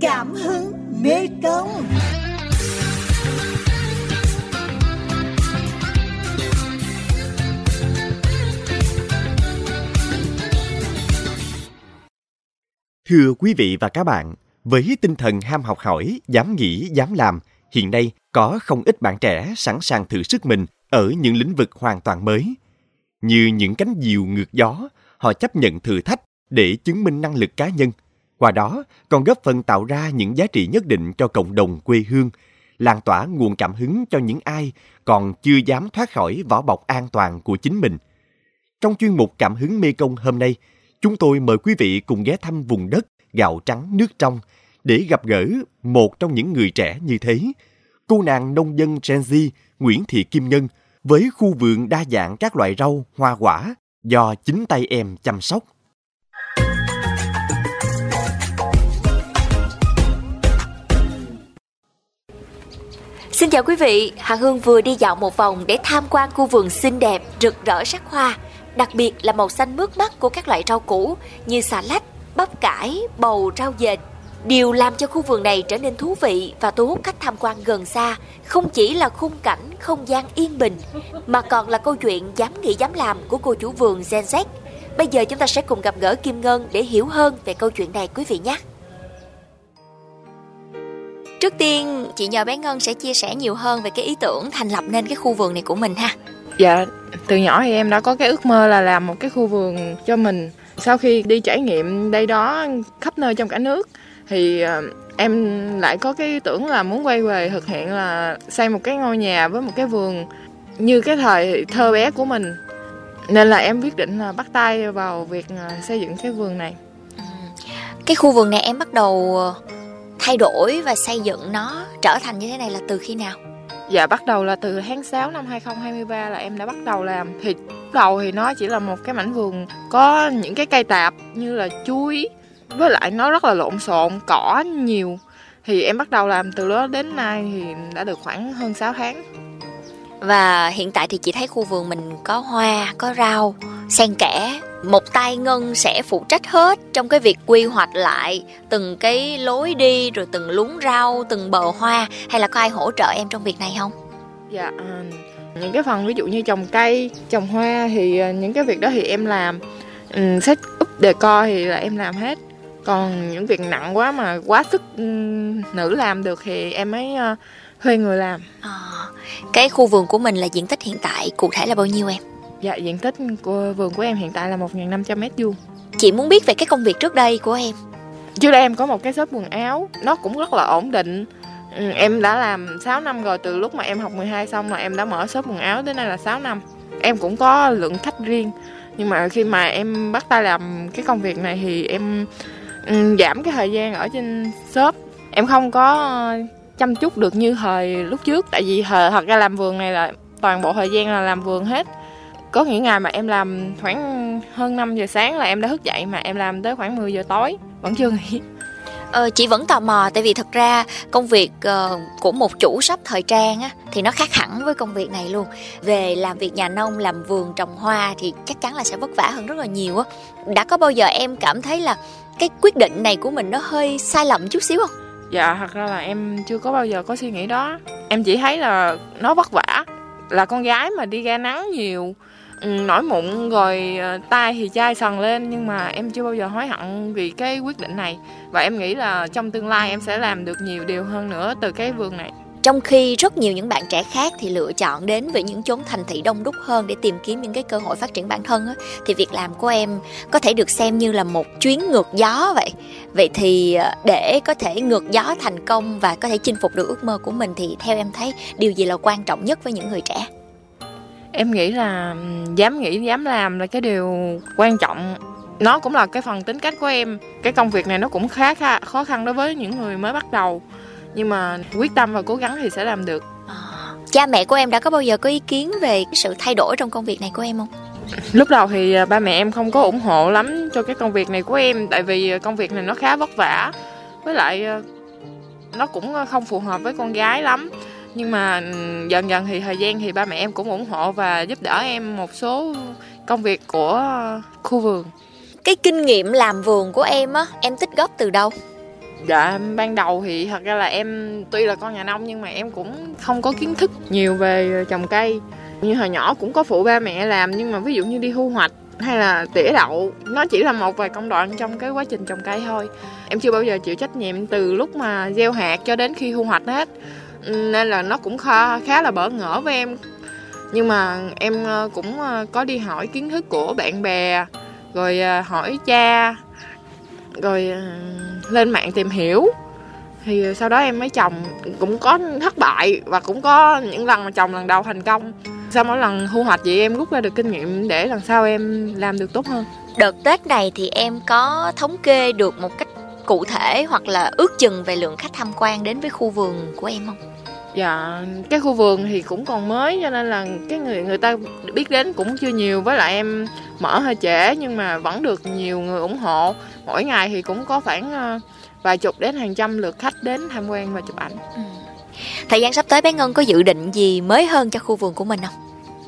Cảm hứng Mê Công Thưa quý vị và các bạn, với tinh thần ham học hỏi, dám nghĩ, dám làm, hiện nay có không ít bạn trẻ sẵn sàng thử sức mình ở những lĩnh vực hoàn toàn mới. Như những cánh diều ngược gió, họ chấp nhận thử thách để chứng minh năng lực cá nhân. Qua đó còn góp phần tạo ra những giá trị nhất định cho cộng đồng quê hương, lan tỏa nguồn cảm hứng cho những ai còn chưa dám thoát khỏi vỏ bọc an toàn của chính mình. Trong chuyên mục Cảm hứng Mê Công hôm nay, chúng tôi mời quý vị cùng ghé thăm vùng đất gạo trắng nước trong để gặp gỡ một trong những người trẻ như thế, cô nàng nông dân Gen Z Nguyễn Thị Kim Ngân với khu vườn đa dạng các loại rau, hoa quả do chính tay em chăm sóc. Xin chào quý vị, Hà Hương vừa đi dạo một vòng để tham quan khu vườn xinh đẹp, rực rỡ sắc hoa, đặc biệt là màu xanh mướt mắt của các loại rau củ như xà lách, bắp cải, bầu, rau dền. Điều làm cho khu vườn này trở nên thú vị và thu hút khách tham quan gần xa không chỉ là khung cảnh, không gian yên bình, mà còn là câu chuyện dám nghĩ dám làm của cô chủ vườn Gen Z. Bây giờ chúng ta sẽ cùng gặp gỡ Kim Ngân để hiểu hơn về câu chuyện này quý vị nhé. Trước tiên, chị nhờ bé Ngân sẽ chia sẻ nhiều hơn về cái ý tưởng thành lập nên cái khu vườn này của mình ha. Dạ, từ nhỏ thì em đã có cái ước mơ là làm một cái khu vườn cho mình. Sau khi đi trải nghiệm đây đó khắp nơi trong cả nước thì ờ, em lại có cái ý tưởng là muốn quay về thực hiện là xây một cái ngôi nhà với một cái vườn như cái thời thơ bé của mình. Nên là em quyết định là bắt tay vào việc ờ, xây dựng cái vườn này. Cái khu vườn này em bắt đầu ờ, thay đổi và xây dựng nó trở thành như thế này là từ khi nào? Dạ bắt đầu là từ tháng 6 năm 2023 là em đã bắt đầu làm Thì đầu thì nó chỉ là một cái mảnh vườn có những cái cây tạp như là chuối Với lại nó rất là lộn xộn, cỏ nhiều. Thì em bắt đầu làm từ đó đến nay thì đã được khoảng hơn 6 tháng. Và hiện tại thì chị thấy khu vườn mình có hoa, có rau, xen kẽ một tay ngân sẽ phụ trách hết trong cái việc quy hoạch lại từng cái lối đi rồi từng luống rau từng bờ hoa. Hay là có ai hỗ trợ em trong việc này không? Dạ à, những cái phần ví dụ như trồng cây trồng hoa thì à, những cái việc đó thì em làm. Um, set up decor thì là em làm hết. Còn những việc nặng quá mà quá sức um, nữ làm được thì em mới uh, thuê người làm. À, cái khu vườn của mình là diện tích hiện tại cụ thể là bao nhiêu em Dạ, diện tích của vườn của em hiện tại là 1.500 mét vuông. Chị muốn biết về cái công việc trước đây của em. Trước đây em có một cái shop quần áo, nó cũng rất là ổn định. Ừ, em đã làm 6 năm rồi, từ lúc mà em học 12 xong là em đã mở shop quần áo, tới nay là 6 năm. Em cũng có lượng khách riêng. Nhưng mà khi mà em bắt tay làm cái công việc này thì em um, giảm cái thời gian ở trên shop. Em không có chăm chút được như thời lúc trước. Tại vì thật ra làm vườn này là toàn bộ thời gian là làm vườn hết có những ngày mà em làm khoảng hơn 5 giờ sáng là em đã thức dậy mà em làm tới khoảng 10 giờ tối vẫn chưa nghỉ. Ờ, chị vẫn tò mò tại vì thật ra công việc uh, của một chủ shop thời trang á, thì nó khác hẳn với công việc này luôn. Về làm việc nhà nông làm vườn trồng hoa thì chắc chắn là sẽ vất vả hơn rất là nhiều á. Đã có bao giờ em cảm thấy là cái quyết định này của mình nó hơi sai lầm chút xíu không? Dạ thật ra là em chưa có bao giờ có suy nghĩ đó. Em chỉ thấy là nó vất vả là con gái mà đi ra nắng nhiều Ừ, nổi mụn rồi ờ, tai thì chai sần lên nhưng mà em chưa bao giờ hối hận vì cái quyết định này. Và em nghĩ là trong tương lai em sẽ làm được nhiều điều hơn nữa từ cái vườn này. Trong khi rất nhiều những bạn trẻ khác thì lựa chọn đến với những chốn thành thị đông đúc hơn để tìm kiếm những cái cơ hội phát triển bản thân á, thì việc làm của em có thể được xem như là một chuyến ngược gió vậy. Vậy thì ờ, để có thể ngược gió thành công và có thể chinh phục được ước mơ của mình thì theo em thấy điều gì là quan trọng nhất với những người trẻ? Em nghĩ là dám nghĩ dám làm là cái điều quan trọng. Nó cũng là cái phần tính cách của em. Cái công việc này nó cũng khá, khó khăn đối với những người mới bắt đầu. Nhưng mà quyết tâm và cố gắng thì sẽ làm được. À, cha mẹ của em đã có bao giờ có ý kiến về sự thay đổi trong công việc này của em không? Lúc đầu thì à, ba mẹ em không có ủng hộ lắm cho cái công việc này của em tại vì công việc này nó khá vất vả. Với lại à, nó cũng không phù hợp với con gái lắm nhưng mà ừ, dần dần thì thời gian thì ba mẹ em cũng ủng hộ và giúp đỡ em một số công việc của khu vườn. Cái kinh nghiệm làm vườn của em á em tích góp từ đâu? Dạ, ban đầu thì thật ra là em tuy là con nhà nông nhưng mà em cũng không có kiến thức nhiều về trồng cây. Như hồi nhỏ cũng có phụ ba mẹ làm nhưng mà ví dụ như đi thu hoạch hay là tỉa đậu nó chỉ là một vài công đoạn trong cái quá trình trồng cây thôi. Em chưa bao giờ chịu trách nhiệm từ lúc mà gieo hạt cho đến khi thu hoạch hết nên là nó cũng khá, khá là bỡ ngỡ với em. Nhưng mà em ờ, cũng ờ, có đi hỏi kiến thức của bạn bè rồi ờ, hỏi cha rồi lên mạng tìm hiểu. Thì sau đó em mới chồng cũng có thất bại và cũng có những lần mà chồng lần đầu thành công. Sau mỗi lần thu hoạch vậy em rút ra được kinh nghiệm để lần sau em làm được tốt hơn. Đợt tết này thì em có thống kê được một cách cụ thể hoặc là ước chừng về lượng khách tham quan đến với khu vườn của em không? Dạ cái khu vườn thì cũng còn mới cho nên là cái người người ta biết đến cũng chưa nhiều. Với lại em mở hơi trễ nhưng mà vẫn được nhiều người ủng hộ. Mỗi ngày thì cũng có khoảng ờ, vài chục đến hàng trăm lượt khách đến tham quan và chụp ảnh. Ừ. thời gian sắp tới bé ngân có dự định gì mới hơn cho khu vườn của mình không?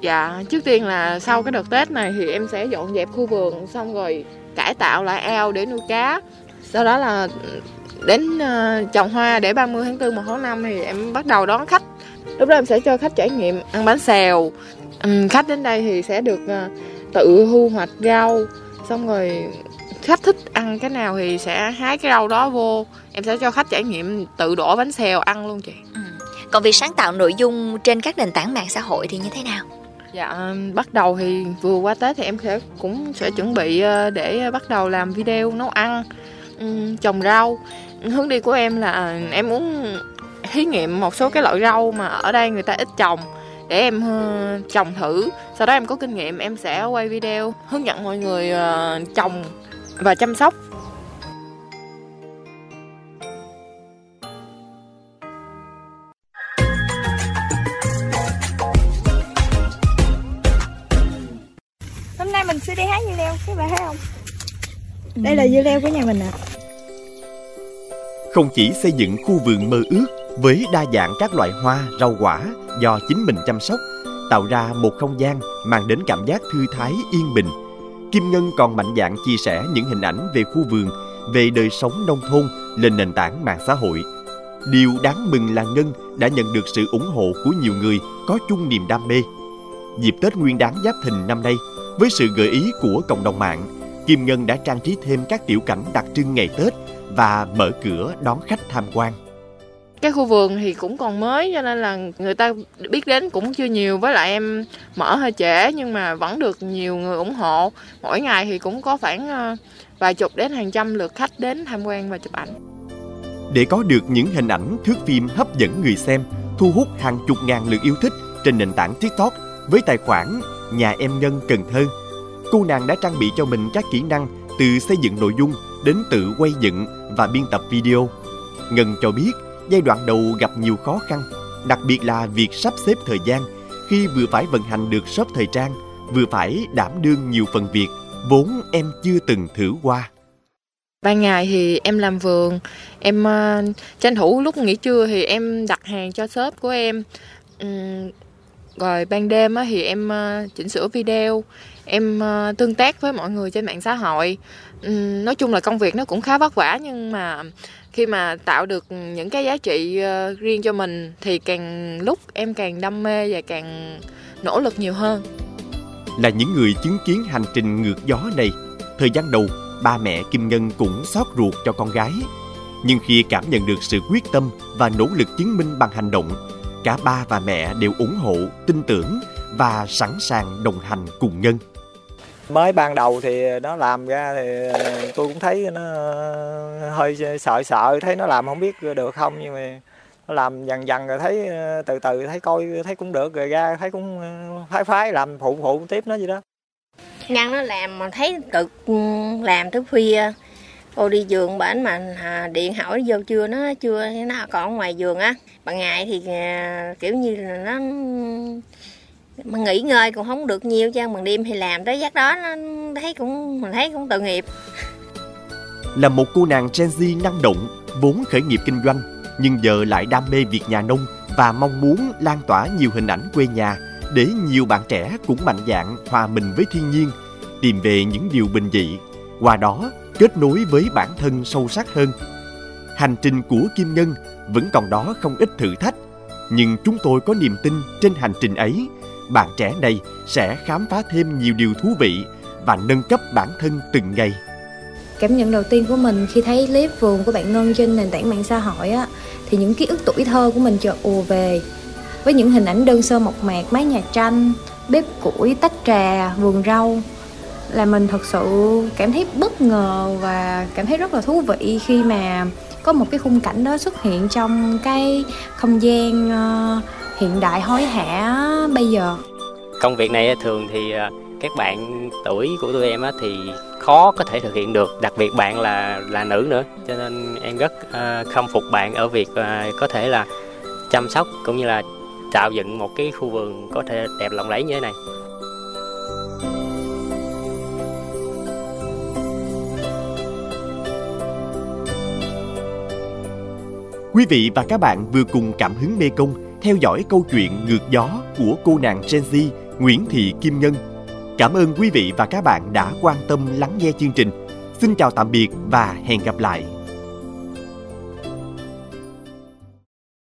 Dạ trước tiên là sau cái đợt tết này thì em sẽ dọn dẹp khu vườn xong rồi cải tạo lại ao để nuôi cá sau đó là đến uh, trồng hoa để 30 tháng 4 một tháng 5 thì em bắt đầu đón khách. Lúc đó em sẽ cho khách trải nghiệm ăn bánh xèo. Khách đến đây thì sẽ được uh, tự thu hoạch rau xong rồi khách thích ăn cái nào thì sẽ hái cái rau đó vô. Em sẽ cho khách trải nghiệm tự đổ bánh xèo ăn luôn chị. Ừ. còn việc sáng tạo nội dung trên các nền tảng mạng xã hội thì như thế nào? Dạ bắt đầu thì vừa qua tết thì em sẽ cũng sẽ chuẩn bị ờ, để bắt đầu làm video nấu ăn trồng rau. Hướng đi của em là à, em muốn thí nghiệm một số cái loại rau mà ở đây người ta ít trồng để em ờ, trồng thử. Sau đó em có kinh nghiệm em sẽ quay video hướng dẫn mọi người ờ, trồng và chăm sóc. Hôm nay mình sẽ đi hái dưa leo các bạn thấy không? Đây là dưa leo của nhà mình ạ. à. Không chỉ xây dựng khu vườn mơ ước với đa dạng các loại hoa, rau quả do chính mình chăm sóc, tạo ra một không gian mang đến cảm giác thư thái yên bình. Kim Ngân còn mạnh dạn chia sẻ những hình ảnh về khu vườn, về đời sống nông thôn lên nền tảng mạng xã hội. Điều đáng mừng là Ngân đã nhận được sự ủng hộ của nhiều người có chung niềm đam mê. Dịp Tết Nguyên đán Giáp Thìn năm nay, với sự gợi ý của cộng đồng mạng, Kim Ngân đã trang trí thêm các tiểu cảnh đặc trưng ngày Tết và mở cửa đón khách tham quan. Cái khu vườn thì cũng còn mới cho nên là người ta biết đến cũng chưa nhiều với lại em mở hơi trễ nhưng mà vẫn được nhiều người ủng hộ. Mỗi ngày thì cũng có khoảng ờ, vài chục đến hàng trăm lượt khách đến tham quan và chụp ảnh. Để có được những hình ảnh thước phim hấp dẫn người xem, thu hút hàng chục ngàn lượt yêu thích trên nền tảng TikTok với tài khoản Nhà em Ngân Cần Thơ, cô nàng đã trang bị cho mình các kỹ năng từ xây dựng nội dung đến tự quay dựng và biên tập video. Ngân cho biết giai đoạn đầu gặp nhiều khó khăn, đặc biệt là việc sắp xếp thời gian khi vừa phải vận hành được shop thời trang, vừa phải đảm đương nhiều phần việc vốn em chưa từng thử qua. Ban ngày thì em làm vườn, em uh, tranh thủ lúc nghỉ trưa thì em đặt hàng cho shop của em. Um, rồi ban đêm thì em uh, chỉnh sửa video, em uh, tương tác với mọi người trên mạng xã hội Ừ, nói chung là công việc nó cũng khá vất vả, nhưng mà khi mà tạo được những cái giá trị ờ, riêng cho mình thì càng lúc em càng đam mê và càng nỗ lực nhiều hơn. Là những người chứng kiến hành trình ngược gió này, thời gian đầu ba mẹ kim ngân cũng xót ruột cho con gái. Nhưng khi cảm nhận được sự quyết tâm và nỗ lực chứng minh bằng hành động, cả ba và mẹ đều ủng hộ, tin tưởng và sẵn sàng đồng hành cùng ngân mới ban đầu thì nó làm ra thì tôi cũng thấy nó hơi sợ sợ, thấy nó làm không biết được không, nhưng mà nó làm dần dần rồi thấy ờ, từ từ thấy coi, thấy cũng được rồi ra, thấy cũng ờ, phái phái làm phụ phụ tiếp nó gì đó. Ngăn nó làm mà thấy cực ừ, làm tới khuya. Cô đi giường bển mà à, điện hỏi vô chưa, nó chưa, nó còn ngoài giường á. Ban ngày thì à, kiểu như là nó mà nghỉ ngơi cũng không được nhiều cho bằng đêm thì làm tới giấc đó nó thấy cũng mình thấy cũng tội nghiệp là một cô nàng Gen Z năng động vốn khởi nghiệp kinh doanh nhưng giờ lại đam mê việc nhà nông và mong muốn lan tỏa nhiều hình ảnh quê nhà để nhiều bạn trẻ cũng mạnh dạn hòa mình với thiên nhiên tìm về những điều bình dị qua đó kết nối với bản thân sâu sắc hơn hành trình của Kim Ngân vẫn còn đó không ít thử thách. Nhưng chúng tôi có niềm tin trên hành trình ấy, bạn trẻ này sẽ khám phá thêm nhiều điều thú vị và nâng cấp bản thân từng ngày. Cảm nhận đầu tiên của mình khi thấy clip vườn của bạn Ngân trên nền tảng mạng xã hội á, thì những ký ức tuổi thơ của mình chợt ùa về. Với những hình ảnh đơn sơ mộc mạc, mái nhà tranh, bếp củi, tách trà, vườn rau là mình thật sự cảm thấy bất ngờ và cảm thấy rất là thú vị khi mà có một cái khung cảnh đó xuất hiện trong cái không gian uh, hiện đại hối hả bây giờ? Công việc này thường thì ờ, các bạn tuổi của tụi em thì khó có thể thực hiện được. Đặc biệt bạn là là nữ nữa cho nên em rất uh, khâm phục bạn ở việc uh, có thể là chăm sóc cũng như là tạo dựng một cái khu vườn có thể đẹp lộng lẫy như thế này. Quý vị và các bạn vừa cùng cảm hứng mê công theo dõi câu chuyện ngược gió của cô nàng Gen Z, Nguyễn Thị Kim Ngân. Cảm ơn quý vị và các bạn đã quan tâm lắng nghe chương trình. Xin chào tạm biệt và hẹn gặp lại.